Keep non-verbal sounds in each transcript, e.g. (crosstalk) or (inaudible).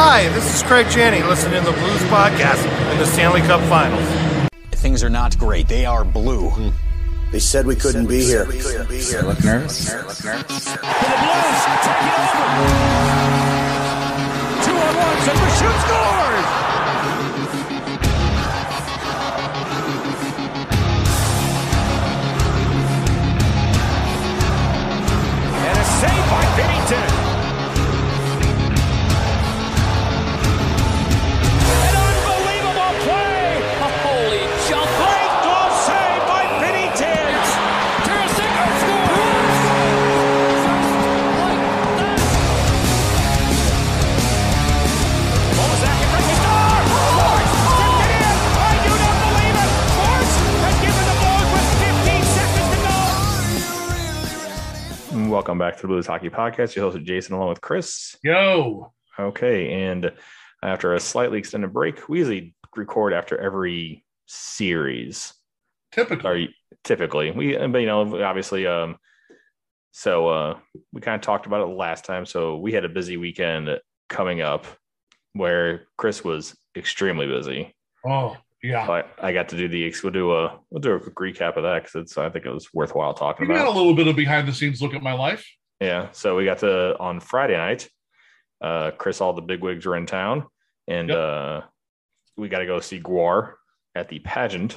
Hi, this is Craig Channing, listening to the Blues Podcast in the Stanley Cup Finals. Things are not great. They are blue. They said we couldn't be here. Look nervous. Look nervous. For the Blues, take it over. Two on one, Super shoot scores. And a save by Welcome back to the Blues Hockey Podcast. Your host Jason, along with Chris. Yo. Okay, and after a slightly extended break, we usually record after every series. Typically. Or typically, we, but you know, obviously, um, so uh, we kind of talked about it last time. So we had a busy weekend coming up where Chris was extremely busy. Oh, yeah. I got to do the we'll do a we'll do a quick recap of that because it's I think it was worthwhile talking We about. got a little bit of behind the scenes look at my life. Yeah. So we got to on Friday night. Uh, Chris, all the big wigs were in town, and Yep. uh, we got to go see Gwar at the pageant.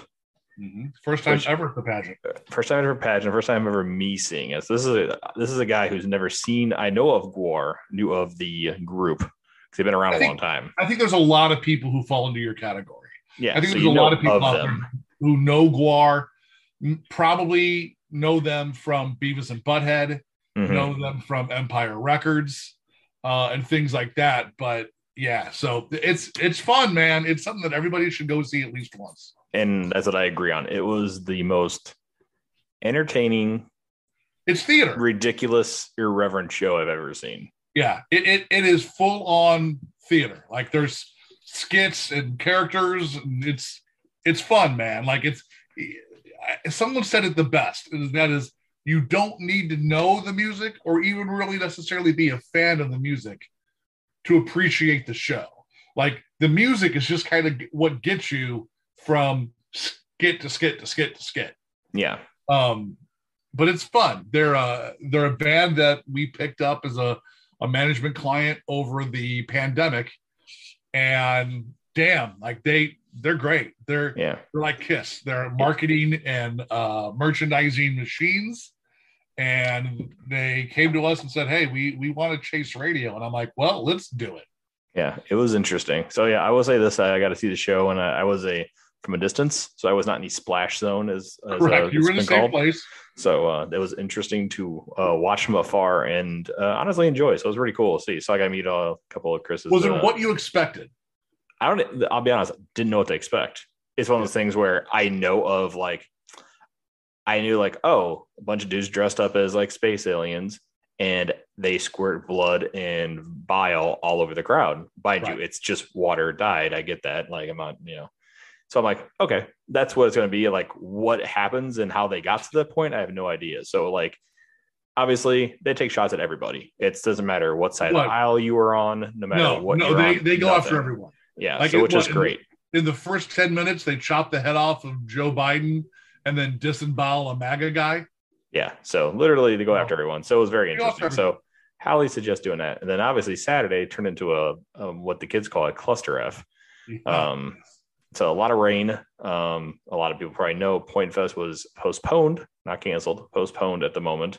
First time Which- ever at the pageant. First time ever pageant. First time ever me seeing it. So this is a this is a guy who's never seen. I know of Gwar, knew of the group because they've been around I a think- long time. I think there's a lot of people who fall into your category. Yeah. I think so there's a lot of people there who know Gwar, probably know them from Beavis and Butthead, Mhm. know them from Empire Records, uh, and things like that. But yeah, so it's it's fun, man. It's something that everybody should go see at least once. And that's what I agree on. It was the most entertaining, It's theater. ridiculous, irreverent show I've ever seen. yeah it, it, it is full on theater like there's skits and characters and it's it's fun man. Like it's someone said it the best and that is you don't need to know the music or even really necessarily be a fan of the music to appreciate the show. Like the music is just kind of what gets you from skit to skit to skit to skit. Yeah. um but it's fun. They're uh they're a band that we picked up as a a management client over the pandemic and damn like they they're great. They're Yeah. they're like kiss they're marketing and uh merchandising machines. And they came to us and said hey we we want to chase radio. And i'm like well let's do it. Yeah, it was interesting. So yeah, I will say this: I got to see the show, and I, I was a from a distance, so I was not in the splash zone as, as correct uh, you were in the same called. place So uh, it was interesting to uh, watch from afar and uh, honestly enjoy. So it was pretty cool to see. So I got to meet a couple of Chris's. was it uh, what you expected I don't. I'll be honest. Didn't know what to expect. It's one of those things where I know of like, I knew like, oh, a bunch of dudes dressed up as like space aliens, and they squirt blood and bile all over the crowd. Mind you, it's just water dyed. I get that. Like I'm not, you know. So I'm like, okay, that's what it's going to be. Like, what happens and how they got to that point, I have no idea. So like, obviously, they take shots at everybody. It doesn't matter what side of the aisle you were on, no matter no what. no they, on, they go after everyone Yeah, Like so it which is was- great. in the first 10 minutes, they chopped the head off of Joe Biden and then disembowel a MAGA guy. Yeah. So literally they go after everyone. So it was very They go after interesting. So Hallie suggests doing that. And then obviously Saturday turned into a um, what the kids call a cluster F. Um, so a lot of rain. Um, a lot of people probably know Point Fest was postponed, not canceled, postponed at the moment.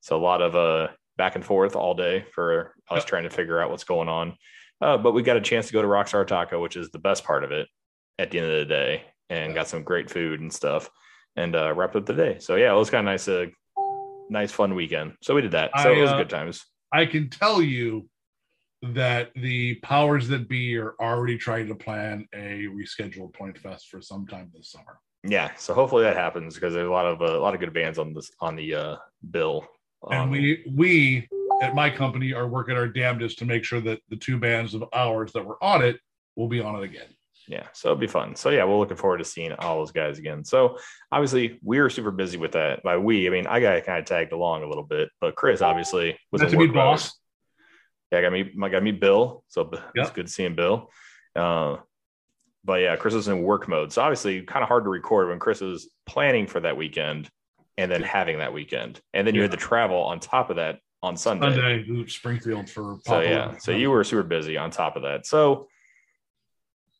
So a lot of uh back and forth all day for us trying to figure out what's going on. Uh, but we got a chance to go to Rockstar Taco, which is the best part of it at the end of the day, and got some great food and stuff, and uh, wrapped up the day. So yeah, it was kind of nice, a nice fun weekend. So we did that. So I, it was uh, good times. I can tell you that the powers that be are already trying to plan a rescheduled Point Fest for sometime this summer. Yeah. So hopefully that happens because there's a lot of uh, a lot of good bands on this on the uh, bill. And Um, we we at my company are working our damnedest to make sure that the two bands of ours that were on it will be on it again. yeah so it'll be fun so yeah we're looking forward to seeing all those guys again so obviously we were super busy with that by we i mean i got kind of tagged along a little bit but chris obviously was Not in to be boss. Yeah, I got me. I got me Bill. So it's good seeing Bill. Uh, but yeah, Chris was in work mode, so obviously kind of hard to record when Chris was planning for that weekend and then having that weekend, and then you had to travel on top of that on Sunday. Sunday, to Springfield for So yeah, so you were super busy on top of that. So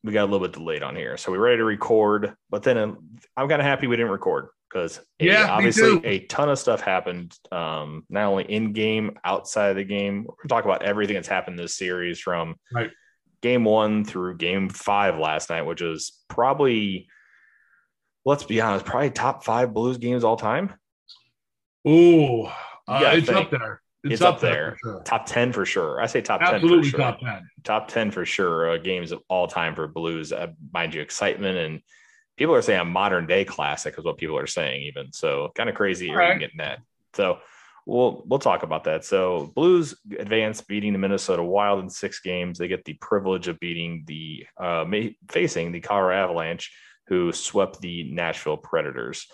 we got a little bit delayed on here. So we're ready to record, but then um, I'm kind of happy we didn't record because Yeah, obviously a ton of stuff happened. Um, not only in game, outside of the game. We're talk about everything that's happened this series from Right. game one through game five last night, which is probably let's be honest, probably top five Blues games all time. Ooh, uh, it's think. up there. It's, It's up, up there. there. sure. Top ten for sure. I say top ten for Absolutely sure. top ten. top 10 for sure uh, games of all time for blues uh, mind you excitement and people are saying a modern day classic is what people are saying even so kind of crazy you're right. getting that so we'll we'll talk about that so blues advance beating the minnesota wild in six games they get the privilege of beating the uh ma- facing the colorado avalanche who swept the Nashville Predators.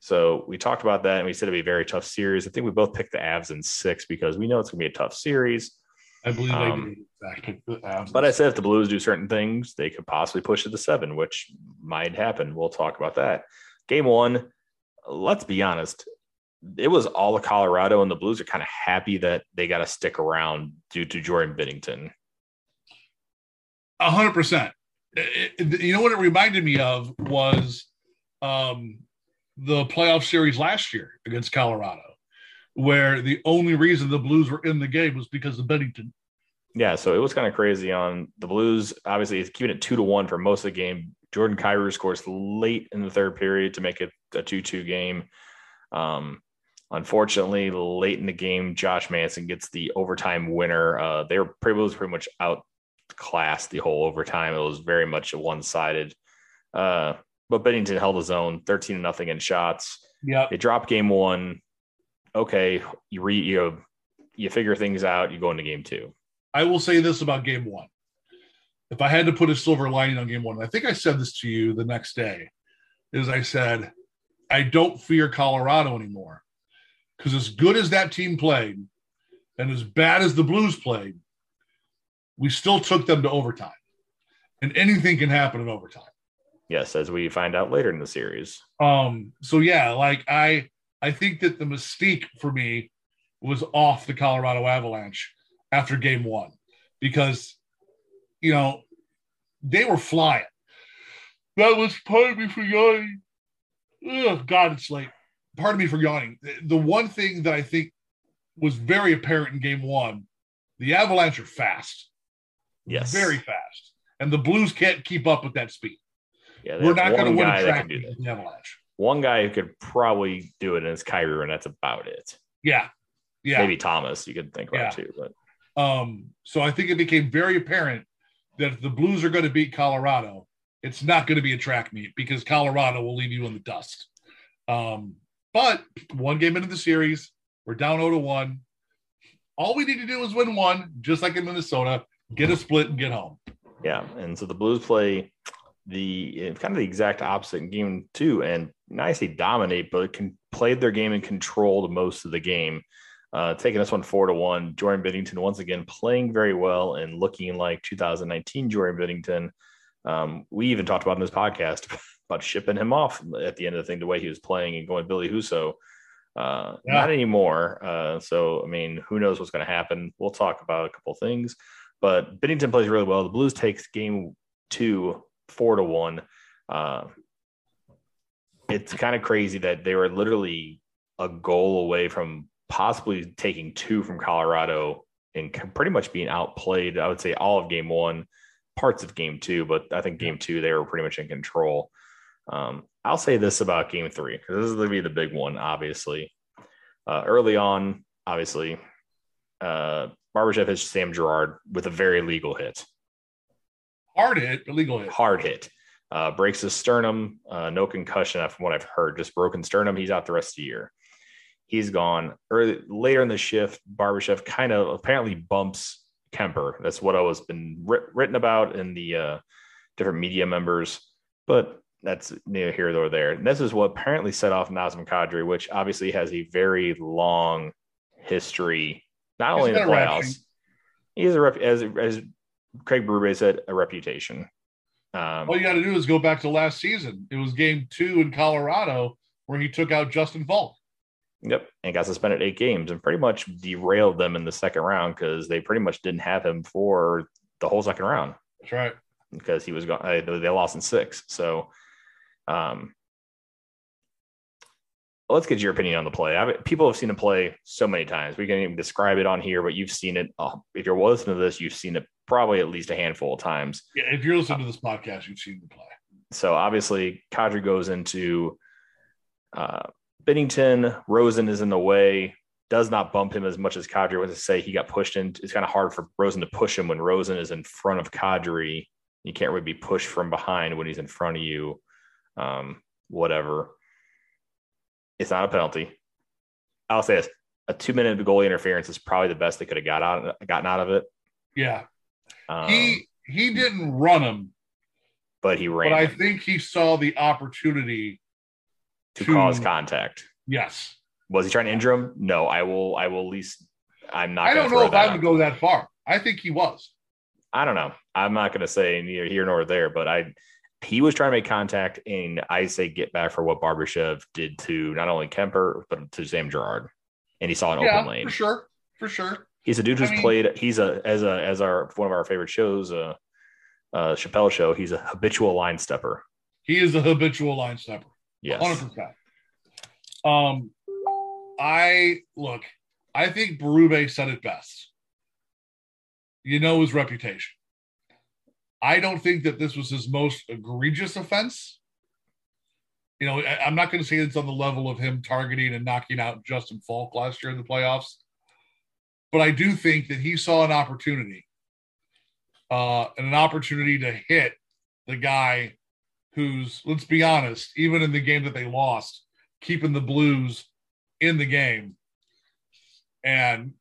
So we talked about that and we said it'd be a very tough series. I think we both picked the Avs in six because we know it's going to be a tough series. I believe Um, I did exactly. (laughs) The Avs. But I said if the Blues do certain things, they could possibly push it to seven, which might happen. We'll talk about that. Game one, let's be honest, it was all of Colorado, and the Blues are kind of happy that they got to stick around due to Jordan Binnington. A hundred percent. You know what it reminded me of was um, the playoff series last year against Colorado, where the only reason the Blues were in the game was because of Binnington. Yeah, so it was kind of crazy on the Blues. Obviously, it's keeping it two to one for most of the game. Jordan Kyrou scores late in the third period to make it a two-two game. Um, unfortunately, late in the game, Josh Manson gets the overtime winner. Uh, they were pretty, was pretty much outclassed the whole overtime. It was very much a one-sided. Uh, but Binnington held his own, thirteen to nothing in shots. Yeah, They drop game one. Okay, you re you you figure things out. You go into game two. I will say this about game one. If I had to put a silver lining on game one, I think I said this to you the next day, is I said, I don't fear Colorado anymore. Because as good as that team played and as bad as the Blues played, we still took them to overtime. And anything can happen in overtime. Yes, as we find out later in the series. Um, so yeah, like I I think that the mystique for me was off the Colorado Avalanche after game one because you know they were flying. That was part of me for yawning. Oh God, it's late. Part of me for yawning. The- one thing that I think was very apparent in game one, the Avalanche are fast. Yes. Very fast. And the Blues can't keep up with that speed. Yeah, We're not going to win a track do the Avalanche. One guy who could probably do it, and it's Kyrou, and that's about it. Yeah. Yeah. Maybe Thomas, you could think about Yeah. too. But Um, so I think it became very apparent that if the Blues are going to beat Colorado, it's not going to be a track meet because Colorado will leave you in the dust. Um, but one game into the series, we're down 0 to 1. All we need to do is win one, just like in Minnesota, get a split and get home. yeah, and so the Blues play the kind of the exact opposite in game two, and say dominate, but can played their game and controlled most of the game. Uh, taking this one four to one. Jordan Binnington once again playing very well and looking like 2019 Jordan Binnington. Um, we even talked about in this podcast (laughs) about shipping him off at the end of the thing, the way he was playing and going Ville Husso. Uh, Yeah. Not anymore. Uh, so, I mean, who knows what's going to happen? We'll talk about a couple things, but Binnington plays really well. The Blues takes game two, four to one. Uh, it's kind of crazy that they were literally a goal away from possibly taking two from Colorado and pretty much being outplayed. I would say all of game one, parts of game two, but I think game two, they were pretty much in control. Um, I'll say this about game three, because this is going to be the big one, obviously. Uh, early on, obviously, uh, Barbashev hits Sam Girard with a very legal hit Hard hit, illegal hit. hard hit. Uh, breaks his sternum, uh, no concussion from what I've heard, just broken sternum. He's out the rest of the year. He's gone. Early, later in the shift, Barbashev kind of apparently bumps Kuemper. That's what I was been writ- written about in the uh, different media members, but that's neither here nor there. And this is what apparently set off Nazem Kadri, which obviously has a very long history, not only in the He's been a playoffs. He has a rep as as Craig Berube said, a reputation. Um, All you got to do is go back to last season. It was game two in Colorado where he took out Justin Faulk. Yep, and got suspended eight games and pretty much derailed them in the second round because they pretty much didn't have him for the whole second round That's right. because he was gone. They they lost in six. So, um, let's get your opinion on the play. I people have seen the play so many times. We can even describe it on here, but you've seen it. Uh, if you're listening to this, you've seen it probably at least a handful of times. Yeah, if you're listening to this podcast, you've seen the play. So obviously, Kadri goes into uh, Binnington. Rosen is in the way. Does not bump him as much as Kadri was to say. He got pushed in. It's kind of hard for Rosen to push him when Rosen is in front of Kadri. You can't really be pushed from behind when he's in front of you. Um, whatever. It's not a penalty. I'll say this: a two-minute goalie interference is probably the best they could have got out gotten out of it. Yeah. Um, he he didn't run him, but he ran but I think he saw the opportunity. To to- cause contact. Yes. Was he trying to injure him? No, I will. I will at least. I'm not. I don't know if I would go that far. I think he was. I don't know. I'm not going to say neither here nor there, but I. He was trying to make contact, and I say get back for what Barbashev did to not only Kuemper but to Sam Girard, and he saw an yeah, open lane. for sure. For sure. He's a dude who's I mean- played. He's a as a as our one of our favorite shows, uh, uh, Chappelle show. He's a habitual line stepper. He is a habitual line stepper. Yes, Hundred percent. Um, I look. I think Berube said it best. You know his reputation. I don't think that this was his most egregious offense. You know, I, am not going to say it's on the level of him targeting and knocking out Justin Faulk last year in the playoffs, but I do think that he saw an opportunity, uh, and an opportunity to hit the guy who's, let's be honest, even in the game that they lost, keeping the Blues in the game and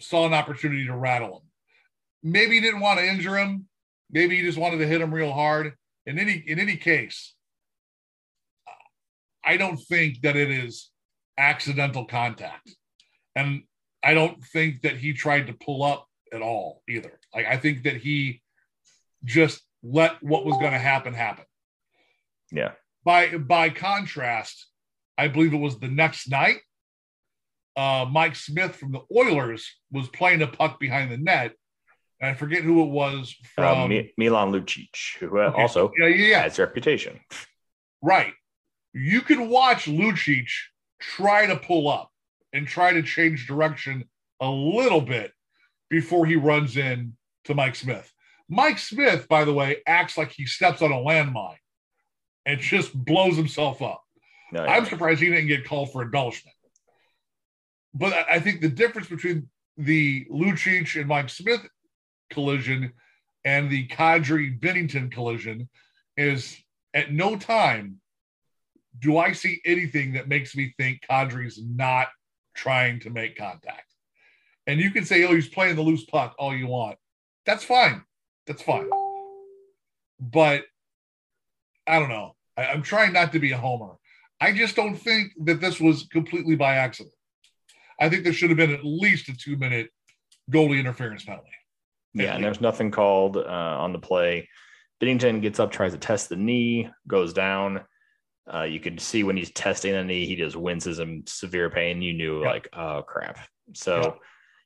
saw an opportunity to rattle him. Maybe he didn't want to injure him. Maybe he just wanted to hit him real hard. In any in any case, I don't think that it is accidental contact. And I don't think that he tried to pull up at all either. Like I think that he just let what was going to happen happen yeah, by by contrast, I believe it was the next night. Uh, Mike Smith from the Oilers was playing a puck behind the net, and I forget who it was from. uh, Mi- Milan Lucic, who uh, Okay. also yeah, yeah, yeah, has a reputation. right. You can watch Lucic try to pull up and try to change direction a little bit before he runs in to Mike Smith. Mike Smith, by the way, acts like he steps on a landmine and just blows himself up. Oh, no, I'm surprised he didn't get called for embellishment. But I- I think the difference between the Lucic and Mike Smith collision and the Kadri Binnington collision is at no time do I see anything that makes me think Kadri's not trying to make contact. And you can say, oh, he's playing the loose puck all you want. That's fine. That's fine. But I don't know. I, I'm trying not to be a homer. I just don't think that this was completely by accident. I think there should have been at least a two minute goalie interference penalty. Yeah, and there's nothing called uh, on the play. Binnington gets up, tries to test the knee, goes down. Uh, you could see when he's testing the knee, he just winces in severe pain. You knew, Yeah. like, oh crap. So Yeah.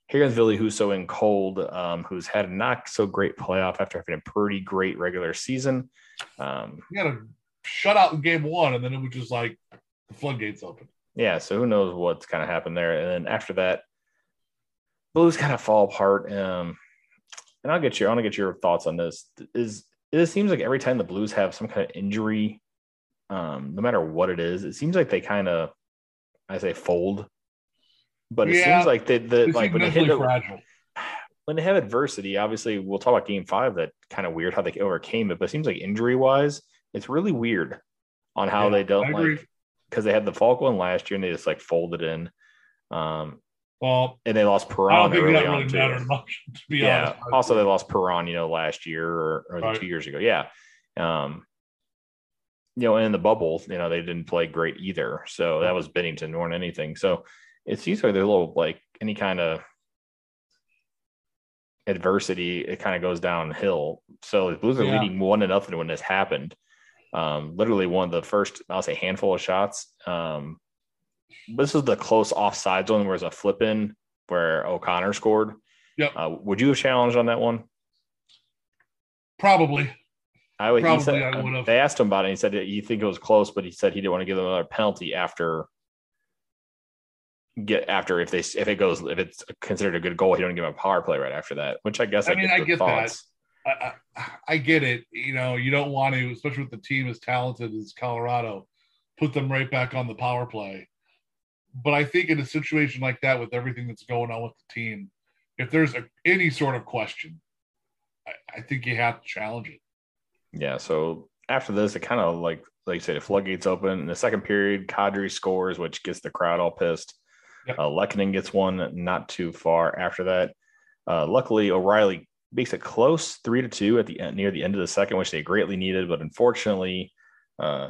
here's Ville Husso in cold, um, who's had a not so great playoff after having a pretty great regular season. Um, He had a shutout in game one, and then it was just like the floodgates open. yeah, so who knows what's kind of happened there. And then after that, Blues kind of fall apart. Um, and I'll get your, I want to get your thoughts on this. Is it seems like every time the Blues have some kind of injury, um, no matter what it is, it seems like they kind of, I say fold, but it Yeah. seems like they, the like when they hit fragile. when they have adversity, obviously we'll talk about game five, that kind of weird how they overcame it, but it seems like injury wise, it's really weird on how Yeah, they don't like because they had the Faulk one last year and they just like folded in. Um, Well, and they lost I don't think that really mattered much, (laughs) to be Yeah. honest. Also, they lost Perron, you know, last year or, or Right. two years ago. Yeah. Um, you know, and in the bubble, you know, they didn't play great either. So that was Binnington more than anything. So it seems like there's a little like any kind of adversity, it kind of goes downhill. So the Blues are Yeah. leading one to nothing when this happened. Um, literally one of the first, I'll say, handful of shots. Um, this is the close offside zone where it's a flip in where O'Connor scored. Yep. Uh, would you have challenged on that one? Probably. I would. Probably said, I would've. they asked him about it. And he said that you think it was close, but he said he didn't want to give them another penalty after get after if they if it goes if it's considered a good goal, he don't give him a power play right after that. Which I guess I mean, I the get that. I, I, I get it. You know, you don't want to, especially with the team as talented as Colorado, put them right back on the power play. But I think in a situation like that, with everything that's going on with the team, if there's a, any sort of question, I, I think you have to challenge it. Yeah. So after this, it kind of like like you say, the floodgates open. In the second period, Kadri scores, which gets the crowd all pissed. Yep. Uh, Lehkonen gets one not too far after that. Uh, luckily, O'Reilly makes it close, three to two at the end, near the end of the second, which they greatly needed. But unfortunately, uh,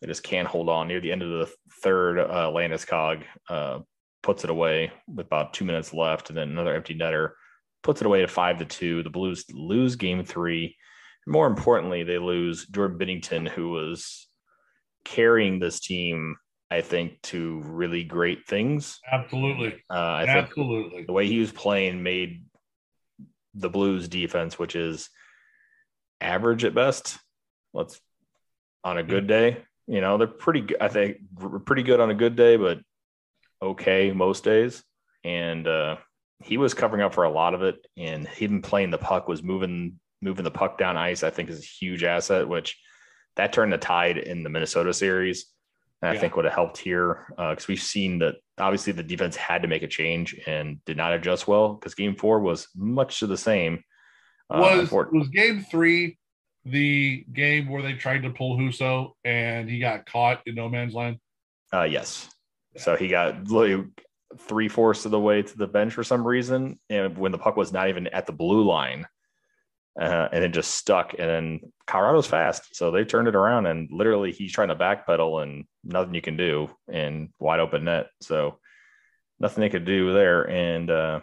they just can't hold on. Near the end of the third, uh, Landeskog uh, puts it away with about two minutes left, and then another empty netter puts it away to five to two. The Blues lose game three. More importantly, they lose Jordan Binnington, who was carrying this team, I think, to really great things. Absolutely. Uh, I think Absolutely. the way he was playing made the Blues defense, which is average at best. Let's on a good day, you know, they're pretty good. I think pretty good on a good day, but okay most days. And uh, he was covering up for a lot of it, and him playing the puck was moving moving the puck down ice. I think is a huge asset, which that turned the tide in the Minnesota series. And I think would have helped here because we've seen that obviously the defense had to make a change and did not adjust well because game four was much to the same. Uh, was was game three the game where they tried to pull Husso and he got caught in no man's land? uh, yes. So he got three fourths of the way to the bench for some reason, and when the puck was not even at the blue line, uh, and it just stuck. And then Colorado's fast, so they turned it around, and literally he's trying to backpedal, and nothing you can do, and wide open net. So nothing they could do there. And uh,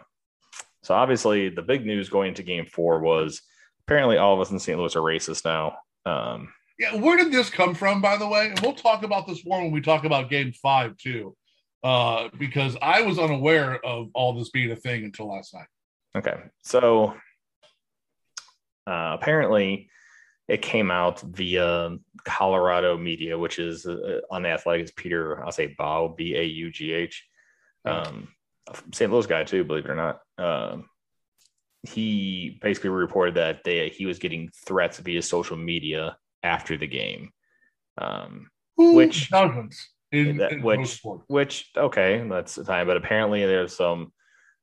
so obviously the big news going into Game Four was apparently all of us in St. Louis are racist now. Um, Yeah, where did this come from, by the way? And we'll talk about this more when we talk about game five, too. Uh, because I was unaware of all this being a thing until last night. Okay. So uh, apparently it came out via Colorado media, which is uh, on the athletics, Peter, I'll say Baugh, B A U G H. Um, St. Louis guy too, believe it or not. Um, he basically reported that they, he was getting threats via social media after the game. Um, Which- doesn't in, that- in which- which okay that's the time but apparently there's some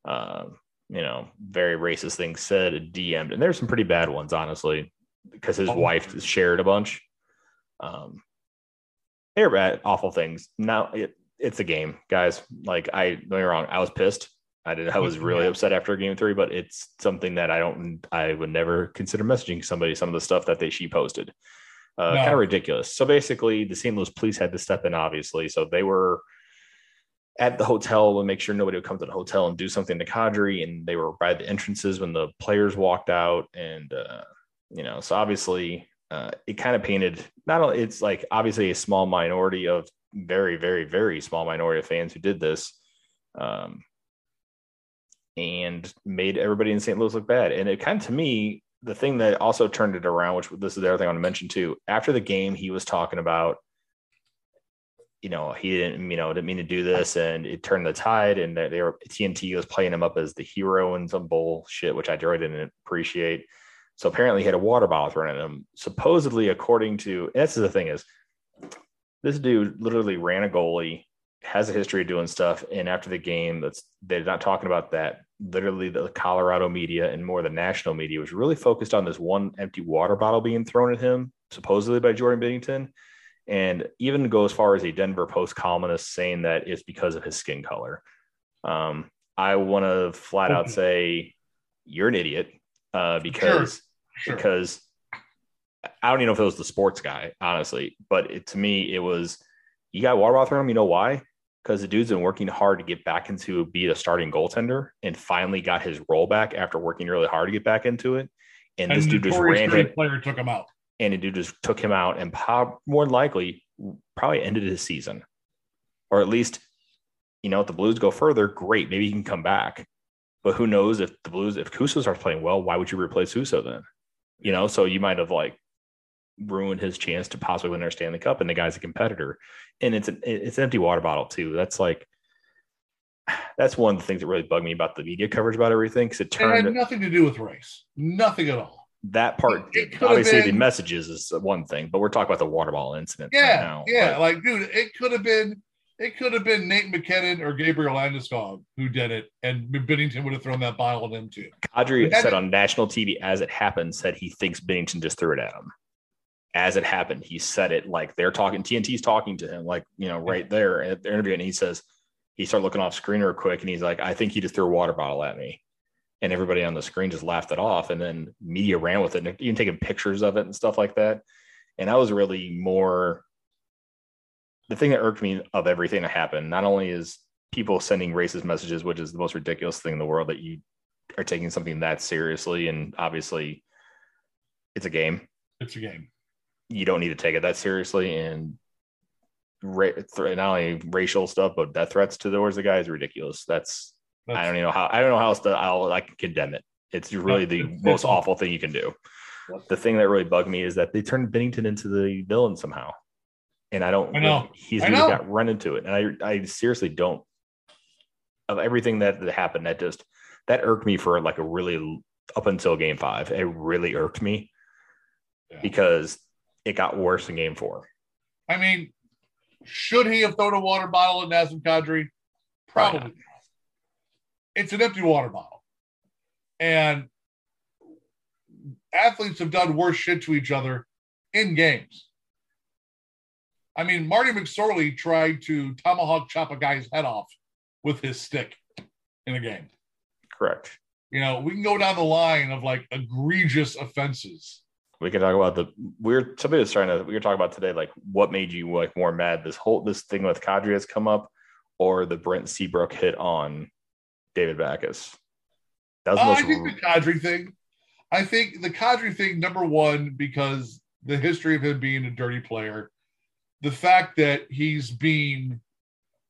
uh, you know very racist things said and dm'd and there's some pretty bad ones honestly because his Oh. wife shared a bunch um they're bad awful things now it, it's a game guys like i don't get me wrong i was pissed i did i was really Yeah. upset after game three but it's something that i don't i would never consider messaging somebody some of the stuff that they she posted uh, No. kind of ridiculous. So basically, the St. Louis police had to step in, obviously. So they were at the hotel to make sure nobody would come to the hotel and do something to Kadri, and they were by the entrances when the players walked out, and uh, you know, so obviously, uh, it kind of painted not only it's like obviously a small minority of very, very, very small minority of fans who did this. Um, and made everybody in St. Louis look bad. And it kind of, to me, the thing that also turned it around, which this is the other thing I want to mention too. After the game, he was talking about, you know, he didn't, you know, didn't mean to do this, and it turned the tide. And they were TNT was playing him up as the hero and some bullshit, which I really didn't appreciate. So apparently, he had a water bottle thrown at him. Supposedly, according to that's the thing is, this dude literally ran a goalie, has a history of doing stuff, and after the game, that's they're not talking about that. Literally, the Colorado media and more the national media was really focused on this one empty water bottle being thrown at him, supposedly by Jordan Binnington, and even go as far as a Denver Post columnist saying that it's because of his skin color. Um, I want to flat out say you're an idiot uh, because Sure. because I don't even know if it was the sports guy, honestly, but it, to me, it was you got water bottle him. You know why? because the dude's been working hard to get back into be a starting goaltender and finally got his role back after working really hard to get back into it. And, And this dude just ran him, player took him out. And dude just took him out and more likely probably ended his season. Or at least, you know, if the Blues go further, great. Maybe he can come back. But who knows if the Blues, if Husso starts playing well, why would you replace Husso then? You know, so you might have like ruined his chance to possibly win their Stanley Cup, and the guy's a competitor. And it's an it's an empty water bottle too. That's like (sighs) that's one of the things that really bugged me about the media coverage about everything because it It had turned nothing to do with race. Nothing at all. That part. It Obviously, the messages is one thing, but we're talking about the water bottle incident Yeah, right now. yeah. But- Like, dude, it could have been it could have been Nate MacKinnon or Gabriel Landeskog who did it, and Binnington would have thrown that bottle at him too. Kadri said on national TV as it happened, said he thinks Binnington just threw it at him. As it happened, he said it like they're talking, TNT's talking to him, like, you know, right there at the interview. And he says, he started looking off screen real quick and he's like, I think he just threw a water bottle at me. And everybody on the screen just laughed it off. And then media ran with it and even taking pictures of it and stuff like that. And I was really more the thing that irked me of everything that happened, not only is people sending racist messages, which is the most ridiculous thing in the world that you are taking something that seriously and obviously it's a game It's a game. you don't need to take it that seriously and ra- th- not only racial stuff but death threats to towards the guy is ridiculous that's, That's, i don't even know how i don't know how else to I'll, i can condemn it it's really the (laughs) most awful thing you can do the thing that really bugged me is that they turned Binnington into the villain somehow and i don't I know. he's I know. got run into it and i i seriously don't of everything that, that happened that just that irked me for like a really up until game five it really irked me Yeah. because it got worse in game four. I mean, should he have thrown a water bottle at Nazem Kadri? Probably Probably. It's an empty water bottle. And athletes have done worse shit to each other in games. I mean, Marty McSorley tried to tomahawk chop a guy's head off with his stick in a game. Correct. You know, we can go down the line of like egregious offenses. We can talk about the we're somebody was trying to we were talking about today, like what made you like more mad? This whole this thing with Kadri has come up, or the Brent Seabrook hit on David Backus. That was Uh, I think the Kadri thing. I think the Kadri thing, number one, because the history of him being a dirty player, the fact that he's being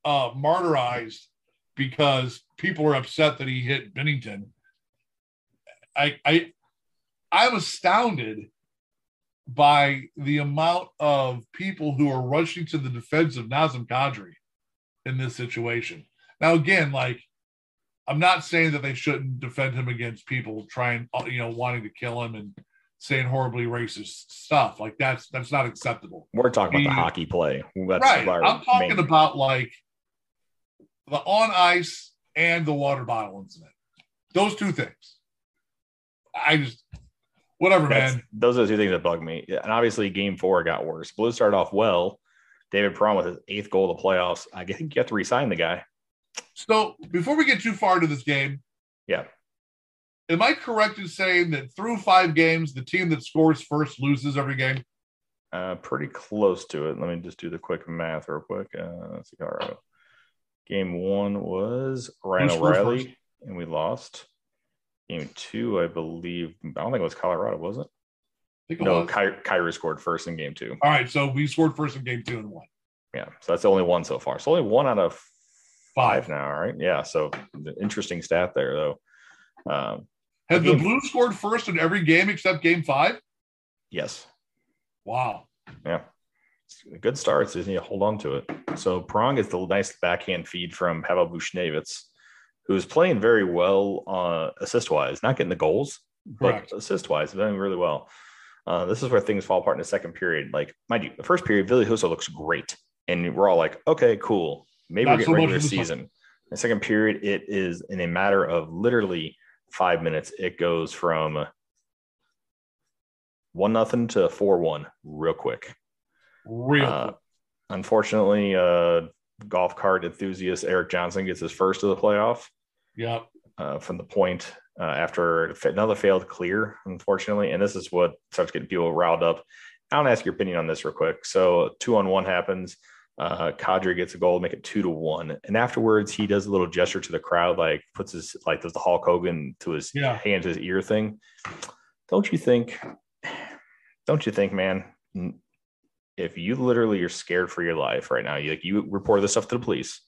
uh, martyrized because people are upset that he hit Binnington. I I I'm astounded by the amount of people who are rushing to the defense of Nazem Kadri in this situation. Now, again, like I'm not saying that they shouldn't defend him against people trying, uh, you know, wanting to kill him and saying horribly racist stuff. Like that's that's not acceptable. we're talking about the hockey play. That's right. I'm talking main- about like the on ice and the water bottle incident. Those two things. I just whatever, That's- man. Those are the two things that bug me. And obviously, game four got worse. Blues started off well. David Perron with his eighth goal of the playoffs. I think you have to resign the guy. So before we get too far into this game, Yeah. am I correct in saying that through five games, the team that scores first loses every game? Uh, pretty close to it. Let me just do the quick math real quick. Uh, let's see, Colorado. Game one was Ryan O'Reilly, and we lost. Game two, I believe. I don't think it was Colorado, was it? I think it No, was. Ky- Kyrou scored first in game two. All right, so we scored first in game two and one. Yeah, so that's the only one so far. So only one out of five now, right? Yeah, so interesting stat there, though. Um, Have the Blues scored first in every game except game five? yes, Wow. Yeah. Good starts. You need to hold on to it. So Prong is the nice backhand feed from Pavel Buchnevich, who's playing very well uh, assist wise, not getting the goals, but assist wise, doing really well. Uh, this is where things fall apart in the second period. Like, mind you, the first period, Ville Husso looks great. And we're all like, okay, cool. Maybe Not we're so regular season. The second period, it is in a matter of literally five minutes, it goes from one nothing to four one real quick. Real. Uh, unfortunately, uh, golf cart enthusiast Erik Johnson gets his first of the playoff yep. uh, from the point uh, after another failed clear, unfortunately. And this is what starts getting people riled up. I want to ask your opinion on this real quick. So, two on one happens. Uh, Kadri gets a goal, make it two to one, and afterwards he does a little gesture to the crowd, like puts his like does the Hulk Hogan to his Yeah. hand to his ear thing. Don't you think? Don't you think, man? If you literally are scared for your life right now, you like you report this stuff to the police,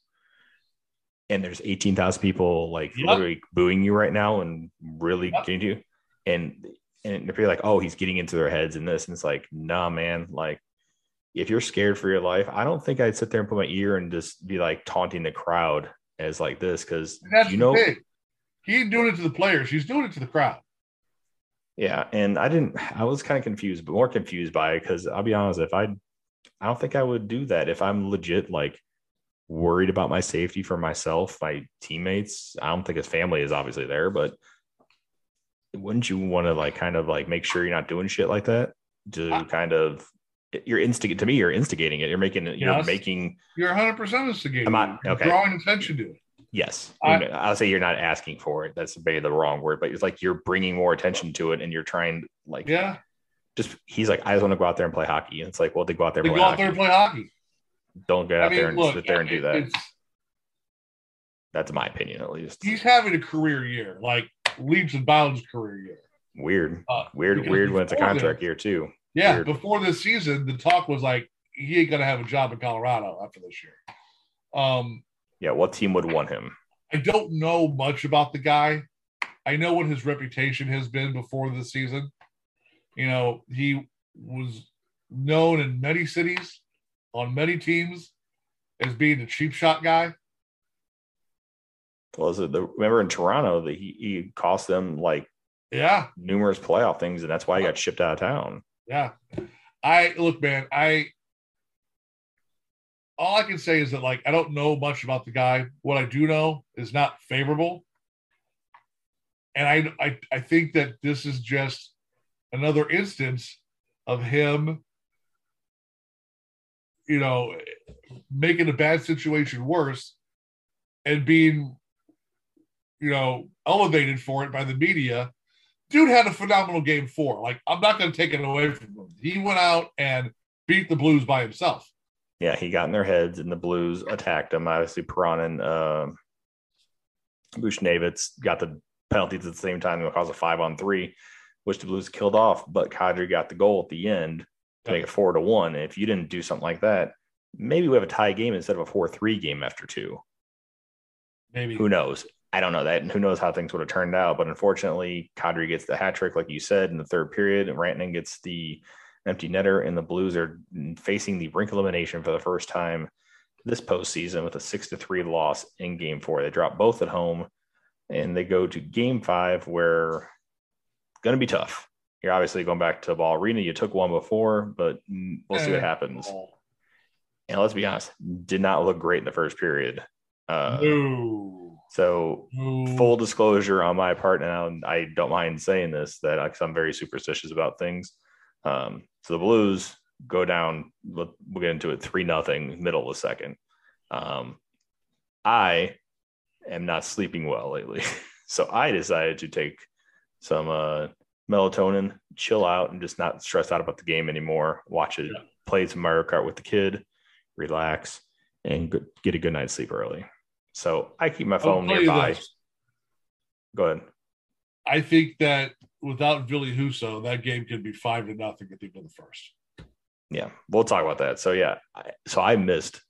and there's eighteen thousand people like Yep. literally booing you right now and really Yep. getting to you, and and if you're like, oh, he's getting into their heads and this, and it's like, nah, man, like if you're scared for your life, I don't think I'd sit there and put my ear and just be like taunting the crowd as like this because you know. He ain't doing it to the players. He's doing it to the crowd. yeah. And I didn't, I was kind of confused, but more confused by it because I'll be honest, if I, I don't think I would do that if I'm legit like worried about my safety for myself, my teammates. I don't think his family is obviously there, but wouldn't you want to like kind of like make sure you're not doing shit like that to I- kind of you're instigating to me you're instigating it you're making it you're Yes. making You're 100 percent instigating. I'm not- okay. drawing attention to it. Yes, I- I'll say you're not asking for it. That's maybe the wrong word, but it's like you're bringing more attention to it, and you're trying like Yeah, just. He's like, I just want to go out there and play hockey, and it's like, well, they go out there, and go play out there and hockey. play hockey. Don't get I out there and look, sit there and do that. That's my opinion, at least. he's having a career year, like leaps and bounds career year. Weird, Uh, weird, weird when it's a contract year too. Yeah, Weird. before this season, the talk was like he ain't gonna have a job in Colorado after this year. Um, Yeah, what team would want him? I don't know much about the guy. I know what his reputation has been before the season. You know, he was known in many cities on many teams as being the cheap shot guy. Was it the remember in Toronto that he, he cost them like Yeah, numerous playoff things, and that's why he got shipped out of town. Yeah. I look, man, I all I can say is that like I don't know much about the guy. What I do know is not favorable. And I I, I think that this is just another instance of him, you know, making a bad situation worse and being, you know, elevated for it by the media. Dude had a phenomenal game four. Like, I'm not going to take it away from him. He went out and beat the Blues by himself. Yeah, he got in their heads, and the Blues attacked him. Obviously, Perron and uh, Buchnevich got the penalties at the same time. It caused a five on three, which the Blues killed off. But Kadri got the goal at the end to make it four to one. And if you didn't do something like that, maybe we have a tie game instead of a four three game after two. Maybe. Who knows? I don't know that, and who knows how things would have turned out. But unfortunately, Kadri gets the hat trick, like you said, in the third period, and Rantanen gets the empty netter, and the Blues are facing the brink elimination for the first time this postseason with a six to three loss in Game Four. They drop both at home, and they go to Game Five, where going to be tough. You're obviously going back to Ball Arena. You took one before, but mm, we'll see what Eh, happens. And let's be honest, did not look great in the first period. Uh, no. So full disclosure on my part, and I, I don't mind saying this that because I'm very superstitious about things. Um, so the Blues go down. We'll we'll get into it three nothing, middle of the second. Um, I am not sleeping well lately, (laughs) so I decided to take some uh, melatonin, chill out, and just not stress out about the game anymore. Watch it, Yeah. play some Mario Kart with the kid, relax, and get a good night's sleep early. So I keep my phone nearby. this. Go ahead. I think that without Ville Husso, that game could be five to nothing at the end of the first. Yeah, we'll talk about that. So yeah, I, so I missed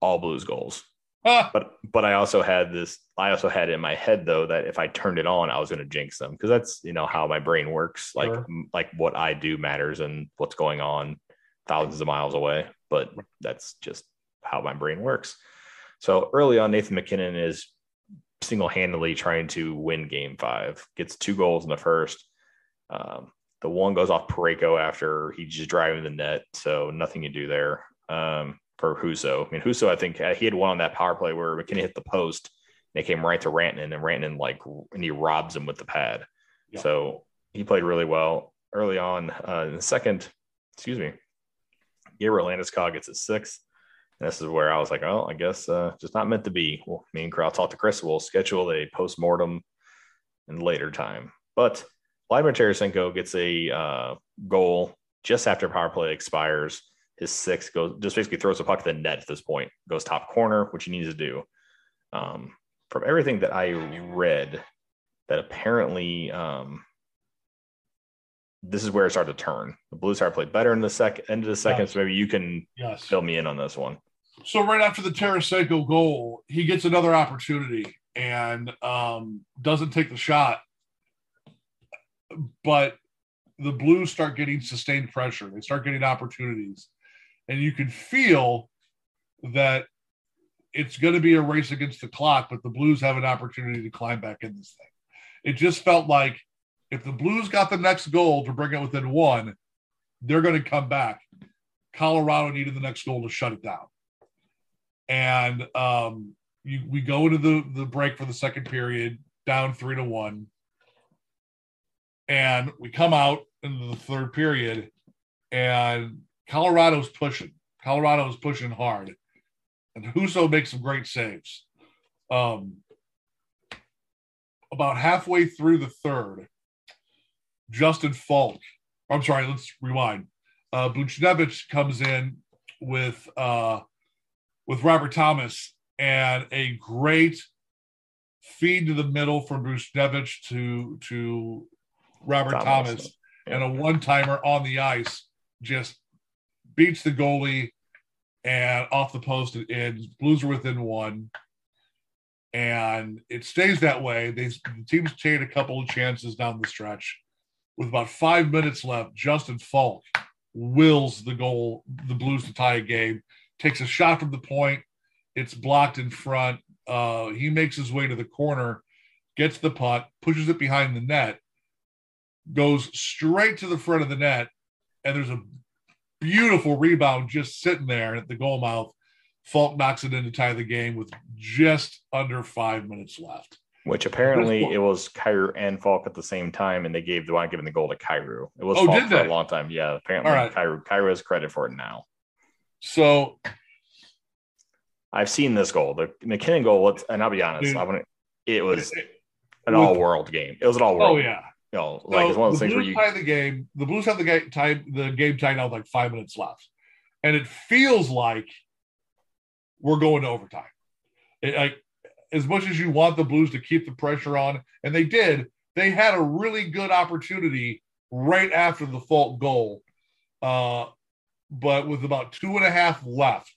all Blues goals, Ah, but but I also had this. I also had in my head though that if I turned it on, I was going to jinx them because that's you know how my brain works. Like Sure. like what I do matters and what's going on thousands of miles away. But that's just how my brain works. So early on, Nathan MacKinnon is single handedly trying to win Game Five. Gets two goals in the first. Um, the one goes off Parayko after he's just driving the net, so nothing you do there um, for Husso. I mean, Husso, I think uh, he had one on that power play where McKinney hit the post and it came right to Rantanen, and Rantanen like and he robs him with the pad. Yeah. So he played really well early on. Uh, in the second, excuse me, Gabriel Landeskog gets a sixth. And this is where I was like, oh, I guess uh, just not meant to be. Well, me and I'll to Chris. We'll schedule a post mortem in later time. But Vladimir Tarasenko gets a uh, goal just after power play expires. his six goes just basically throws the puck to the net at this point, goes top corner, which he needs to do. Um, from everything that I read, that apparently um, this is where it started to turn. The Blues started to play better in the second end of the second. Yes. So maybe you can Yes. fill me in on this one. So right after the Tarasenko goal, he gets another opportunity and um, doesn't take the shot. But the Blues start getting sustained pressure. They start getting opportunities, and you can feel that it's going to be a race against the clock. But the Blues have an opportunity to climb back in this thing. It just felt like if the Blues got the next goal to bring it within one, they're going to come back. Colorado needed the next goal to shut it down and um, you, we go into the the break for the second period, down three to one, and we come out into the third period, and Colorado's pushing. Colorado's pushing hard, and Husso makes some great saves. Um, about halfway through the third, Justin Faulk. I'm sorry, let's rewind. Uh, Buchnevich comes in with uh, with Robert Thomas and a great feed to the middle from Buchnevich to to Robert Thomas. Thomas, and a one timer on the ice just beats the goalie and off the post it ends. Blues are within one. And it stays that way. They the teams take a couple of chances down the stretch. With about five minutes left, Justin Faulk wills the goal, the Blues to tie a game takes a shot from the point. It's blocked in front. Uh, he makes his way to the corner, gets the puck, pushes it behind the net, goes straight to the front of the net, and there's a beautiful rebound just sitting there at the goal mouth. Faulk knocks it in to tie the game with just under five minutes left. Which apparently it was Kyrou and Faulk at the same time, and they gave the one giving the goal to Kyrou. It was Oh, Faulk for a long time. Yeah, apparently All right. Kyrou Kyrou has credit for it now. So I've seen this goal, the MacKinnon goal. And I'll be honest. I it was an all world game. It was an all world. oh yeah, you know, like So it's one of those the things where Blues you tie the game. The Blues have the game tied. The game tied out with like five minutes left, and it feels like we're going to overtime. It, like as much as you want the Blues to keep the pressure on, and they did. They had a really good opportunity right after the Faulk goal, uh, but with about two and a half left,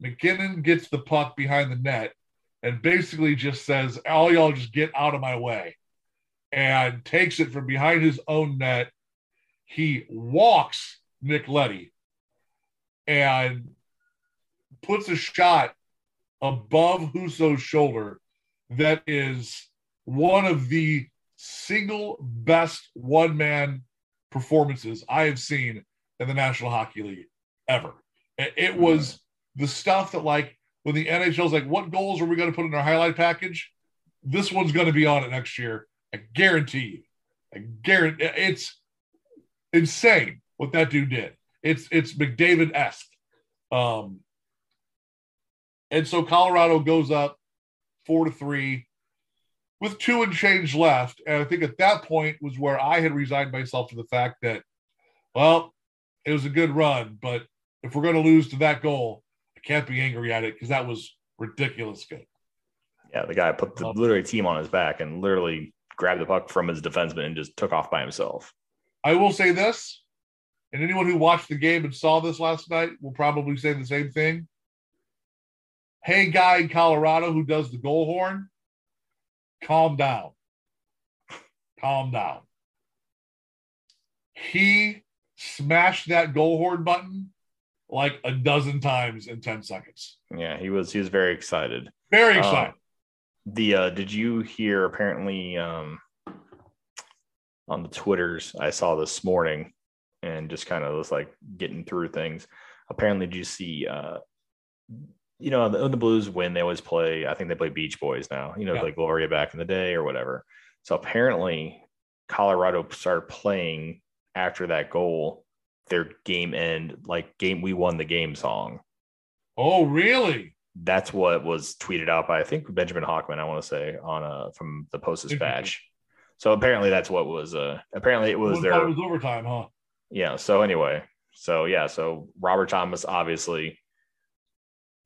MacKinnon gets the puck behind the net and basically just says, "All y'all just get out of my way." and takes it from behind his own net. He walks Nick Leddy and puts a shot above Husso's shoulder that is one of the single best one man performances I have seen in the National Hockey League ever. It, was the stuff that, like, when the NHL's like, what goals are we going to put in our highlight package? This one's going to be on it next year. I guarantee you. I guarantee it's insane what that dude did. It's it's McDavid esque. Um, and so Colorado goes up four to three with two and change left. And I think at that point was where I had resigned myself to the fact that, well, it was a good run, but if we're going to lose to that goal, I can't be angry at it because that was ridiculous good. yeah, the guy put the literally team on his back and literally grabbed the puck from his defenseman and just took off by himself. I will say this, and anyone who watched the game and saw this last night will probably say the same thing. Hey, guy in Colorado who does the goal horn, calm down. Calm down. He smashed that goal horn button like a dozen times in 10 seconds. Yeah, he was he was very excited. Very Um, excited. the uh did you hear apparently um on the twitters i saw this morning and just kind of was like getting through things apparently did you see uh you know the, the blues win they always play i think they play beach boys now you know Yeah. like gloria back in the day or whatever so apparently colorado started playing after that goal their game end like game we won the game song oh, really? that's what was tweeted out by I think Benjamin Hockman. I want to say on uh from the Post Dispatch. So apparently that's what was uh apparently it was I their it was overtime, huh? yeah. So anyway, So yeah, so Robert Thomas obviously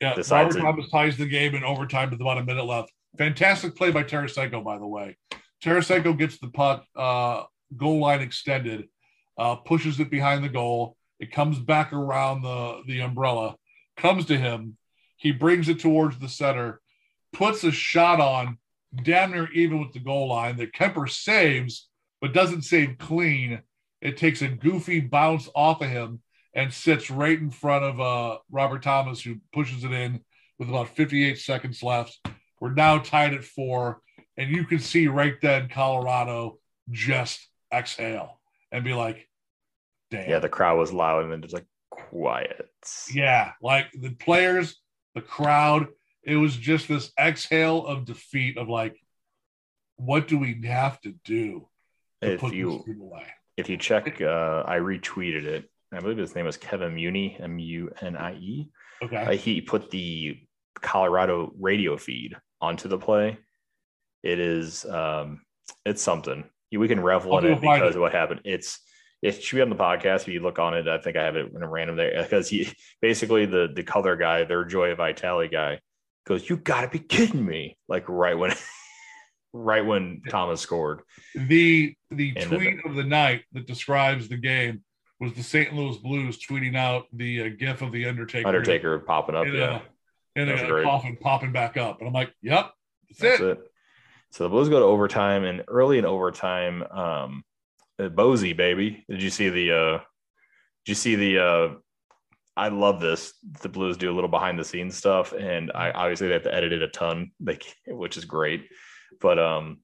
Yeah, Robert Thomas ties the game in overtime with about a minute left. Fantastic play by Tarasenko, by the way. Tarasenko gets the puck, uh, goal line extended, uh, pushes it behind the goal. It comes back around the, the umbrella, comes to him. He brings it towards the center, puts a shot on, damn near even with the goal line that Kuemper saves, but doesn't save clean. It takes a goofy bounce off of him and sits right in front of uh, Robert Thomas, who pushes it in with about 58 seconds left. We're now tied at four, and you can see right then Colorado just exhale and be like, "Damn, yeah, the crowd was loud and then just like quiet. yeah." Like the players, the crowd, it was just this exhale of defeat of like, "What do we have to do to If put you this team away?" if you check, uh, I retweeted it. I believe his name was Kevin Munie, M U N I E. Okay, Uh, he put the Colorado radio feed onto the play. It is um it's something. We can revel in it because of what happened. It's it should be on the podcast. If you look on it, I think I have it in a random there because he basically the the color guy, their Joy Vitale guy, goes, "You got to be kidding me!" Like right when, (laughs) right when Thomas scored. the the And the- tweet of the night that describes the game was the St. Louis Blues tweeting out the uh, GIF of the Undertaker. Undertaker popping up, in yeah, a, in That's a coffin popping back up. And I'm like, yep, that's, That's it. it. So the Blues go to overtime, and early in overtime, um, uh, Bozie baby. Did you see the? uh Did you see the? uh I love this. The Blues do a little behind the scenes stuff, and I obviously they have to edit it a ton, like which is great. But um,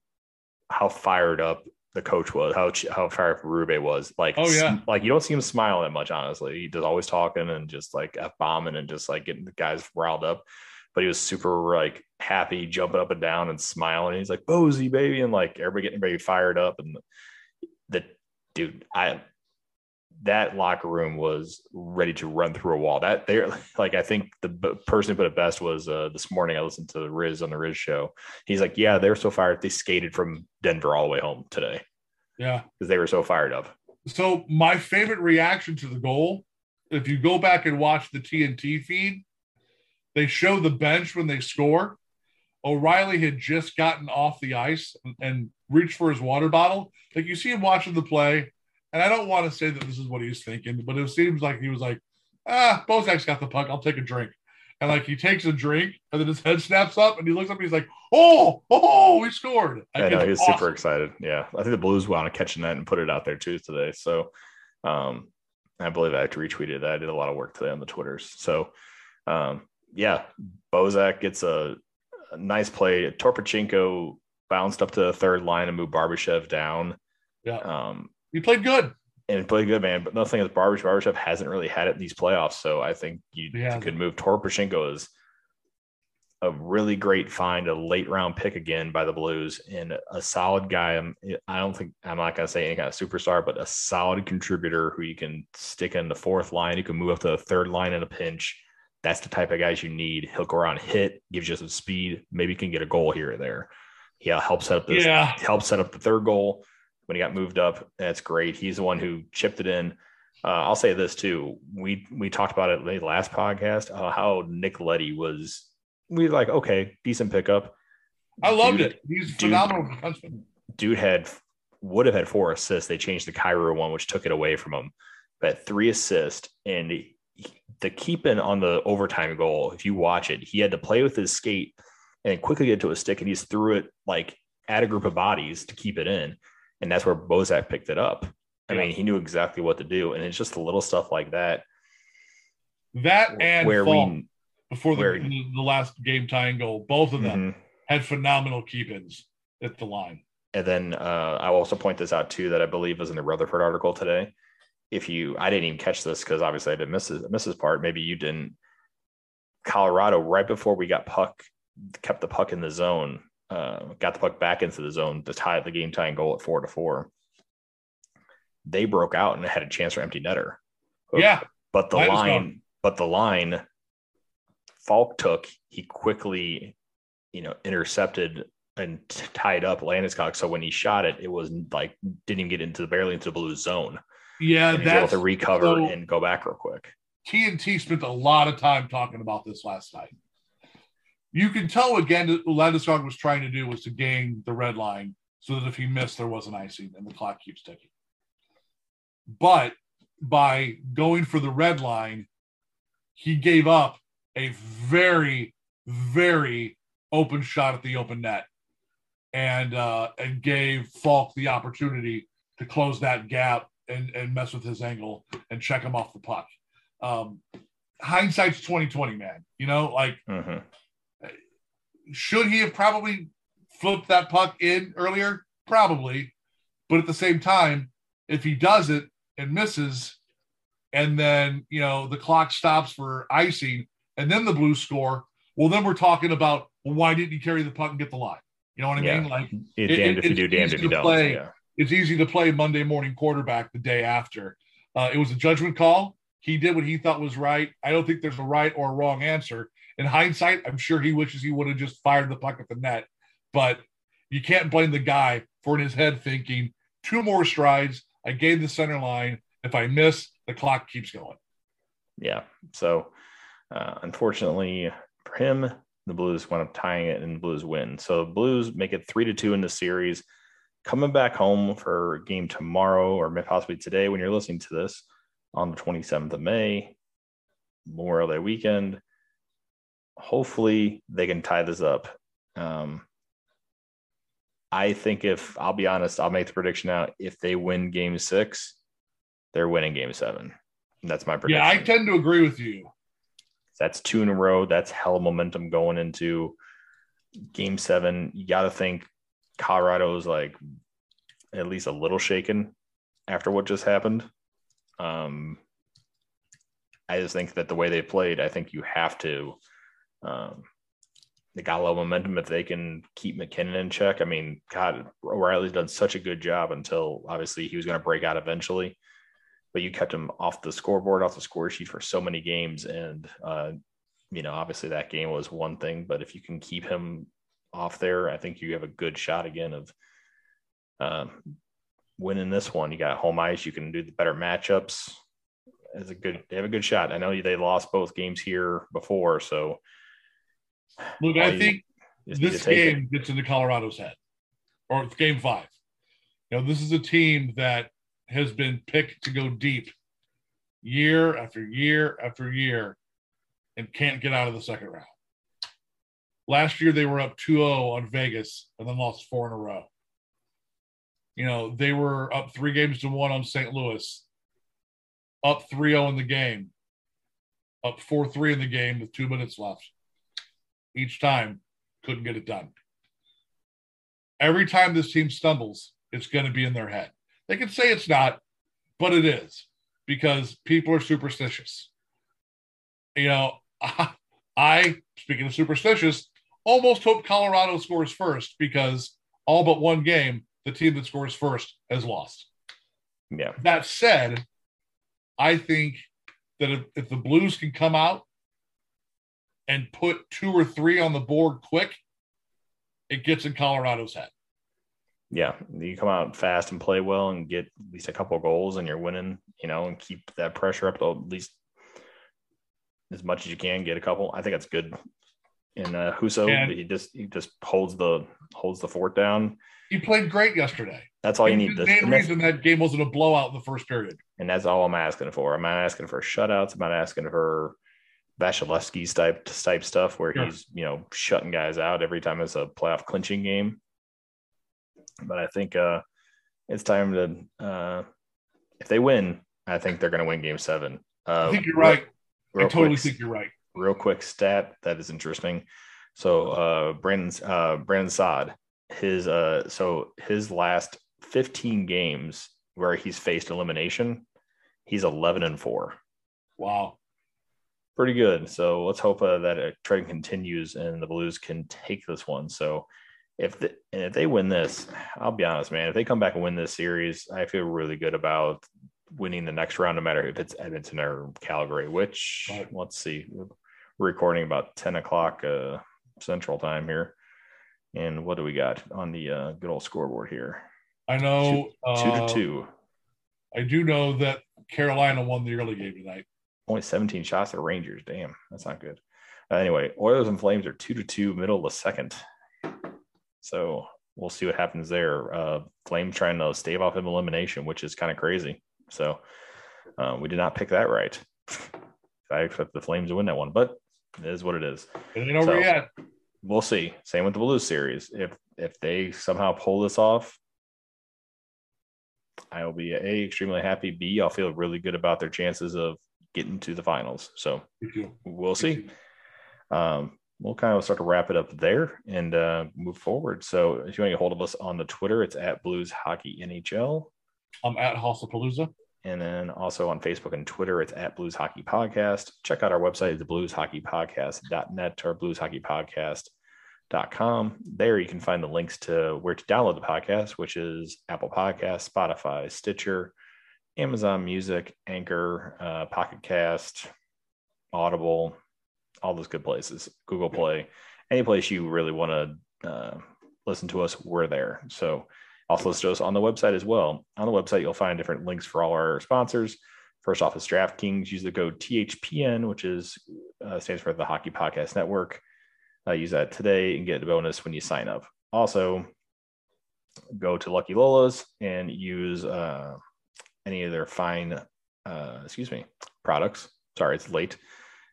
how fired up the coach was, how how fired up Rube was, like Oh, yeah. s- like you don't see him smile that much. Honestly, he does always talking and just like f bombing and just like getting the guys riled up but he was super like happy, jumping up and down and smiling. He's like, Bozie, baby, and like everybody getting everybody fired up. And the dude, I that locker room was ready to run through a wall. That they're like, I think the b- person who put it best was uh, this morning. I listened to Riz on the Riz show. He's like, Yeah, they're so fired. They skated from Denver all the way home today Yeah. because they were so fired up. So my favorite reaction to the goal, if you go back and watch the TNT feed, they show the bench when they score. O'Reilly had just gotten off the ice and, and reached for his water bottle. Like you see him watching the play, and I don't want to say that this is what he's thinking, but it seems like he was like, "Ah, Bozak's got the puck. I'll take a drink." And like he takes a drink, and then his head snaps up, and he looks up, and he's like, "Oh, oh, we scored!" I know It's he was awesome. super excited. Yeah, I think the Blues wound up catching that and put it out there too today. So, um, I believe I actually retweeted that. I did a lot of work today on the Twitters. So, um, yeah, Bozak gets a nice play. Toropchenko bounced up to the third line and moved Barbashev down. Yeah, Um, he played good. and played good, man. But the thing is, Barbashev, Barbashev hasn't really had it in these playoffs. So I think you, He you could move Toropchenko as a really great find, a late round pick again by the Blues, and a solid guy. I'm, I don't think I'm not going to say any kind of superstar, but a solid contributor who you can stick in the fourth line. You can move up to the third line in a pinch. That's the type of guys you need. He'll go around, hit, gives you some speed. Maybe can get a goal here or there. Yeah, helps set up this. Yeah. help set up the third goal when he got moved up. That's great. He's the one who chipped it in. Uh, I'll say this too. We we talked about it late last podcast uh, how Nick Leddy was. We were like okay, decent pickup. I loved Dude- it. He's dude- phenomenal defenseman. Dude had would have had four assists. They changed the Kyrou one, which took it away from him. But three assists and the keeping on the overtime goal. If you watch it, he had to play with his skate and quickly get to a stick, and he just threw it like at a group of bodies to keep it in, and that's where Bozak picked it up. I Yeah. mean, he knew exactly what to do, and it's just the little stuff like that That and where we before the, where- the, last game tying goal, both of them Mhm. had phenomenal keep ins at the line. And then uh, I will also point this out too that I believe was in the Rutherford article today. If you, I didn't even catch this because obviously I didn't miss this, miss this part. Maybe you didn't. Colorado, right before we got puck, kept the puck in the zone, uh, got the puck back into the zone to tie the game tying goal at four to four. They broke out and had a chance for empty netter. Yeah, But the Line line, but the line Faulk took, he quickly, you know, intercepted and tied up Landeskog. So when he shot it, it was like didn't even get into the barely into the blue zone. Yeah, and that's to recover so- and go back real quick. TNT spent a lot of time talking about this last night. You can tell again that Landeskog was trying to do was to gain the red line so that if he missed, there was an icing and the clock keeps ticking. But by going for the red line, he gave up a very, very open shot at the open net and uh, and gave Faulk the opportunity to close that gap and, and mess with his angle and check him off the puck um hindsight's 2020 man you know like hmm should he have probably flipped that puck in earlier probably but at the same time if he does it and misses and then you know the clock stops for icing and then the blues score well then we're talking about well, why didn't you carry the puck and get the line you know what i Yeah. mean like It, damned it- if you do, damned if you don't. play. Yeah. It's easy to play Monday morning quarterback the day after. Uh, it was a judgment call. He did what he thought was right. I don't think there's a right or a wrong answer. In hindsight, I'm sure he wishes he would have just fired the puck at the net, but you can't blame the guy for in his head thinking two more strides. I gained the center line. If I miss, the clock keeps going. Yeah. So, uh, unfortunately for him, the Blues wound up tying it and the Blues win. So, Blues make it three to two in the series. Coming back home for a game tomorrow or possibly today when you're listening to this on the 27th of May, Memorial Day weekend. Hopefully, they can tie this up. Um, I think if I'll be honest, I'll make the prediction now. If they win game six, they're winning game seven. That's my prediction. Yeah, I tend to agree with you. That's two in a row. That's hell of momentum going into game seven. You got to think Colorado's like at least a little shaken after what just happened. Um, I just think that the way they played, I think you have to. Um, they got a little momentum if they can keep MacKinnon in check. I mean, God, O'Reilly's done such a good job until obviously he was going to break out eventually but you kept him off the scoreboard, off the score sheet for so many games. And, uh, you know, obviously that game was one thing, but if you can keep him off there, I think you have a good shot again of um, winning this one. You got home ice, you can do the better matchups. It's a good, they have a good shot. I know they lost both games here before, so Look, I think this it. game gets into Colorado's head, or it's game five. You know, this is a team that has been picked to go deep year after year after year and can't get out of the second round. Last year, they were up 2 0 on Vegas and then lost four in a row. You know, they were up three games to one on St. Louis, up 3 0 in the game, up 4 3 in the game with two minutes left. Each time, couldn't get it done. Every time this team stumbles, it's going to be in their head. They can say it's not, but it is because people are superstitious. You know, (laughs) I, speaking of superstitious, almost hope Colorado scores first because all but one game, the team that scores first has lost. Yeah. That said, I think that if, if the Blues can come out and put two or three on the board quick, it gets in Colorado's head. yeah, you come out fast and play well and get at least a couple of goals and you're winning, you know, and keep that pressure up at least as much as you can, get a couple. I think that's good. And uh Husso, And- he just he just holds the holds the fort down. He played great yesterday. That's all you need. the main reason that game wasn't a blowout in the first period. and that's all I'm asking for. I'm not asking for shutouts. I'm not asking for Vasilevskiy type type stuff where Sure. he's you know shutting guys out every time it's a playoff clinching game. But I think uh it's time to uh if they win, I think they're going to win Game Seven. Uh, I think you're right. Real, I totally quick, think you're right. Real quick stat that is interesting. So uh Brandon's uh Brandon Saad, his uh so his last 15 games where he's faced elimination, he's 11 and 4. Wow. Pretty good. So let's hope uh, that uh, trend continues and the Blues can take this one. So if the, and if they win this, I'll be honest, man, if they come back and win this series, I feel really good about winning the next round, no matter if it's Edmonton or Calgary, which Right. let's see, recording about 10 o'clock uh, central time here. And what do we got on the uh, good old scoreboard here? I know two uh, to two. I do know that Carolina won the early game tonight. Only 17 shots at Rangers. Damn, that's not good. Uh, anyway, Oilers and Flames are two to two, middle of the second. So we'll see what happens there. Uh, Flames trying to stave off elimination, which is kind of crazy. So uh, we did not pick that right. (laughs) I expect the Flames to win that one, but it is what it is. It ain't over So- yet. We'll see. Same with the Blues series. If if they somehow pull this off, I will be a extremely happy. B, I'll feel really good about their chances of getting to the finals. So we'll see. Um, we'll kind of start to wrap it up there and uh, move forward. So if you want to get hold of us on the Twitter, it's at Blues Hockey NHL. I'm at Hostapalooza. And then also on Facebook and Twitter, it's at Blues Hockey Podcast. Check out our website, the blueshockeypodcast.net or blueshockeypodcast.com. There you can find the links to where to download the podcast, which is Apple Podcasts, Spotify, Stitcher, Amazon Music, Anchor, uh, Pocket Cast, Audible, all those good places, Google Play, any place you really want to uh, listen to us, we're there. So also listen to us on the website as well. On the website, you'll find different links for all our sponsors. First off is DraftKings. Use the code THPN, which is uh, stands for the Hockey Podcast Network. Uh, use that today and get a bonus when you sign up. Also, go to Lucky Lola's and use uh, any of their fine, uh, excuse me, products. Sorry, it's late.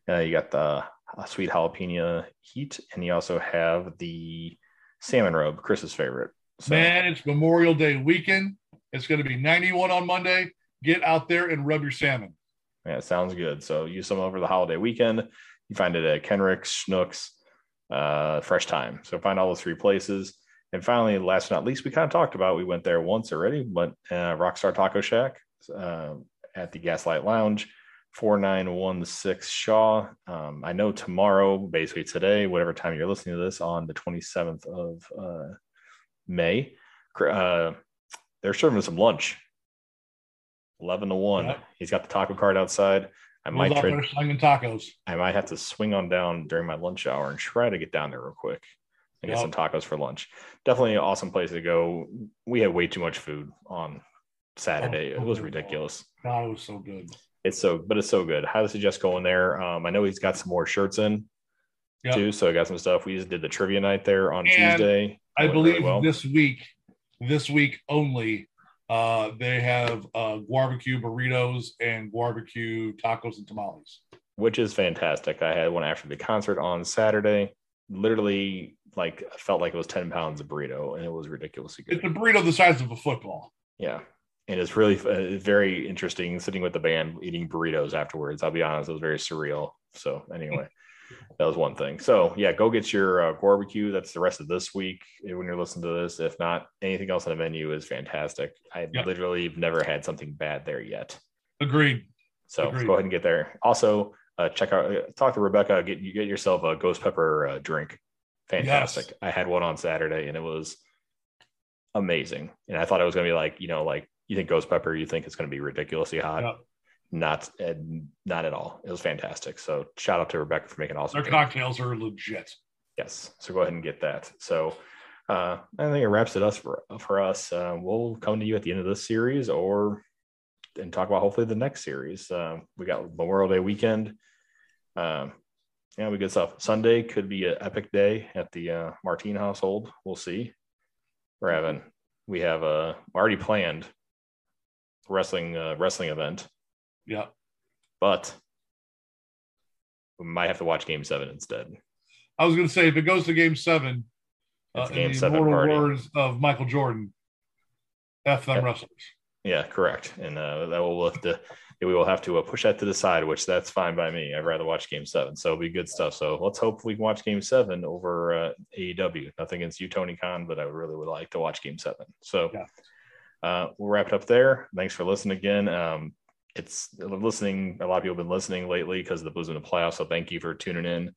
Uh, you got the uh, sweet jalapeno heat, and you also have the salmon robe, Chris's favorite. So, Man, it's Memorial Day weekend. It's going to be 91 on Monday. Get out there and rub your salmon. Yeah, sounds good. So use some over the holiday weekend. You find it at Kenrick's, Schnucks, uh, Fresh Thyme. So find all those three places. And finally, last but not least, we kind of talked about we went there once already, but uh, Rockstar Taco Shack uh, at the Gaslight Lounge, 4916 Shaw. Um, I know tomorrow, basically today, whatever time you're listening to this, on the 27th of uh, May, uh, they're serving some lunch. 11 to 1. Yep. He's got the taco card outside. I Might might try, slinging tacos. I might have to swing on down during my lunch hour and try to get down there real quick and get some tacos for lunch. Definitely an awesome place to go. We had way too much food on Saturday. Oh, it was ridiculous. God, it was so good. It's so, but it's so good. Highly suggest going there. Um, I know he's got some more shirts in Yep. too, so I got some stuff. We just did the trivia night there on And Tuesday. I believe well. this week, this week only, uh, they have uh, barbecue burritos and barbecue tacos and tamales. which is fantastic. I had one after the concert on Saturday. Literally, like felt like it was ten pounds of burrito, and it was ridiculously good. It's a burrito the size of a football. Yeah. And it's really uh, very interesting sitting with the band eating burritos afterwards. I'll be honest, it was very surreal. So, anyway, that was one thing. So, yeah, go get your uh, barbecue. That's the rest of this week eh, when you're listening to this. If not, anything else on the menu is fantastic. I Yep. literally have never had something bad there yet. Agreed. So, Agreed. go ahead and get there. Also, uh, check out, uh, talk to Rebecca. Get you get yourself a ghost pepper uh, drink. Fantastic. Yes. I had one on Saturday and it was amazing. And I thought it was going to be like, you know, like you think ghost pepper, you think it's going to be ridiculously hot. Yep. Not, uh, not at all. It was fantastic. So shout out to Rebecca for making awesome. Their drink. cocktails are legit. Yes. So go ahead and get that. So uh, I think it wraps it us for for us. Uh, we'll come to you at the end of this series or and talk about hopefully the next series. Uh, we got Memorial Day weekend. Um, yeah, we good stuff. Sunday could be an epic day at the uh, Martine household. We'll see. We're having we have a already planned wrestling uh, wrestling event, Yeah. but we might have to watch Game Seven instead. I was going to say, if it goes to game seven, uh, It's in game the seven immortal party. words of Michael Jordan, F them Yeah. wrestlers. Yeah, correct. And uh, that will have to we will have to uh, push that to the side, which that's fine by me. I'd rather watch Game Seven, so it'll be good stuff. So let's hope we can watch Game Seven over uh, AEW. Nothing against you, Tony Khan, but I really would like to watch Game Seven. So Yeah. uh, we'll wrap it up there. Thanks for listening again. Um, it's listening. A lot of people have been listening lately because of the Blues in the playoffs. So thank you for tuning in.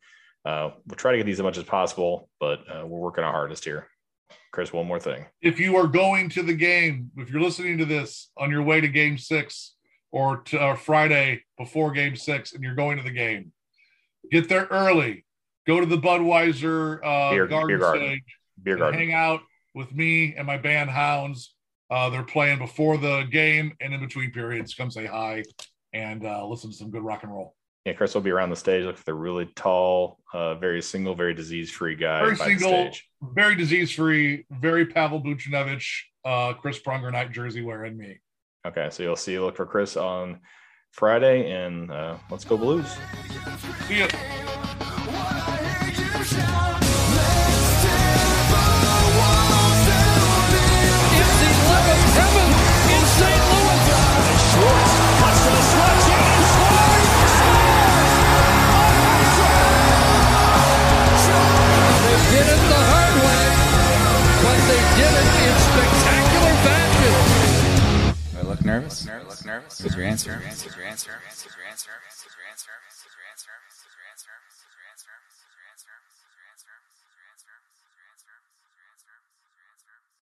Uh, we'll try to get these as much as possible, but uh, we're working our hardest here. Chris, one more thing. If you are going to the game, if you're listening to this on your way to game six or to uh, Friday before game six and you're going to the game, get there early. Go to the Budweiser uh, Beer- garden, beer garden. stage Beer garden. hang out with me and my band Hounds Uh, they're playing before the game and in between periods. Come say hi and uh, listen to some good rock and roll. Yeah, Chris will be around the stage. Look for the really tall, uh, very single, very disease-free guy Very single, very disease free, very Pavel Buchnevich, uh, Chris Pronger night jersey wearing me. Okay, so you'll see. Look for Chris on Friday, and uh, let's go Blues. See ya. nervous? Look Nervous? Is your answer? Is your answer? Is your answer?